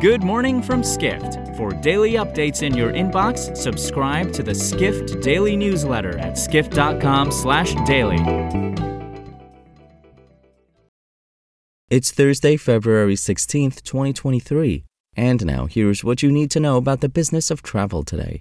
Good morning from Skift. For daily updates in your inbox, subscribe to the Skift Daily newsletter at skift.com/daily. It's Thursday, February 16th, 2023. And now here's what you need to know about the business of travel today.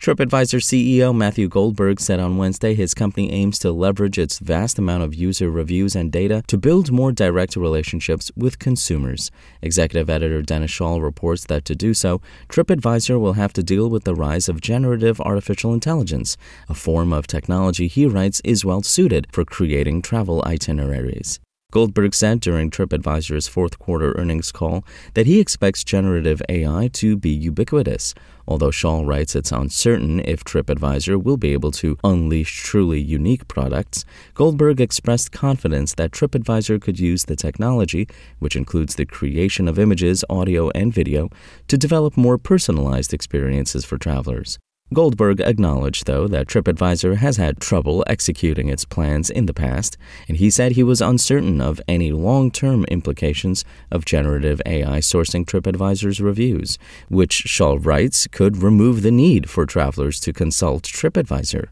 TripAdvisor CEO Matthew Goldberg said on Wednesday his company aims to leverage its vast amount of user reviews and data to build more direct relationships with consumers. Executive editor Dennis Schaal reports that to do so, TripAdvisor will have to deal with the rise of generative artificial intelligence, a form of technology he writes is well suited for creating travel itineraries. Goldberg said during TripAdvisor's fourth quarter earnings call that he expects generative AI to be ubiquitous. Although Schaal writes it's uncertain if TripAdvisor will be able to unleash truly unique products, Goldberg expressed confidence that TripAdvisor could use the technology, which includes the creation of images, audio, and video, to develop more personalized experiences for travelers. Goldberg acknowledged, though, that TripAdvisor has had trouble executing its plans in the past, and he said he was uncertain of any long term implications of generative AI sourcing TripAdvisor's reviews, which Schaal writes could remove the need for travelers to consult TripAdvisor.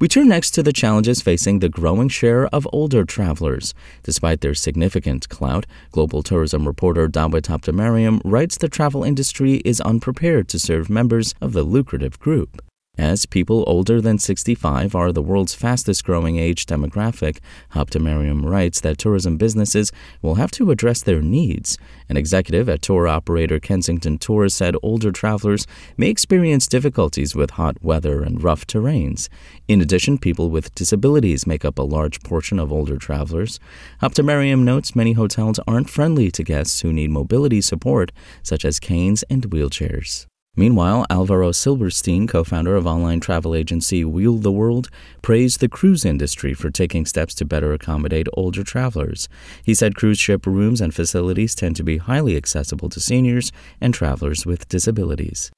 We turn next to the challenges facing the growing share of older travelers. Despite their significant clout, global tourism reporter Dawit Habtemariam writes the travel industry is unprepared to serve members of the lucrative group. As people older than 65 are the world's fastest growing age demographic, Habtemariam writes that tourism businesses will have to address their needs. An executive at tour operator Kensington Tours said older travelers may experience difficulties with hot weather and rough terrains. In addition, people with disabilities make up a large portion of older travelers. Habtemariam notes many hotels aren't friendly to guests who need mobility support, such as canes and wheelchairs. Meanwhile, Alvaro Silberstein, co founder of online travel agency Wheel the World, praised the cruise industry for taking steps to better accommodate older travelers. He said cruise ship rooms and facilities tend to be highly accessible to seniors and travelers with disabilities.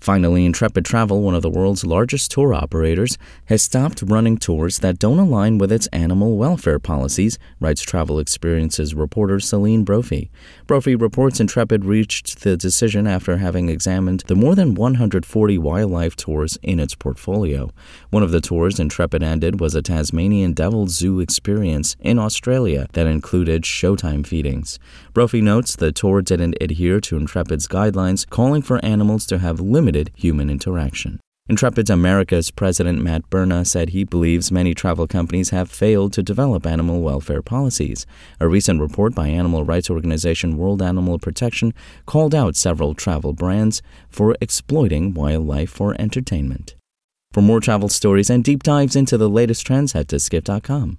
Finally, Intrepid Travel, one of the world's largest tour operators, has stopped running tours that don't align with its animal welfare policies, writes Travel Experiences reporter Selene Brophy. Brophy reports Intrepid reached the decision after having examined the more than 140 wildlife tours in its portfolio. One of the tours Intrepid ended was a Tasmanian Devil Zoo experience in Australia that included showtime feedings. Brophy notes the tour didn't adhere to Intrepid's guidelines, calling for animals to have limited limited human interaction. Intrepid America's president Matt Berna said he believes many travel companies have failed to develop animal welfare policies. A recent report by animal rights organization World Animal Protection called out several travel brands for exploiting wildlife for entertainment. For more travel stories and deep dives into the latest trends, head to skift.com.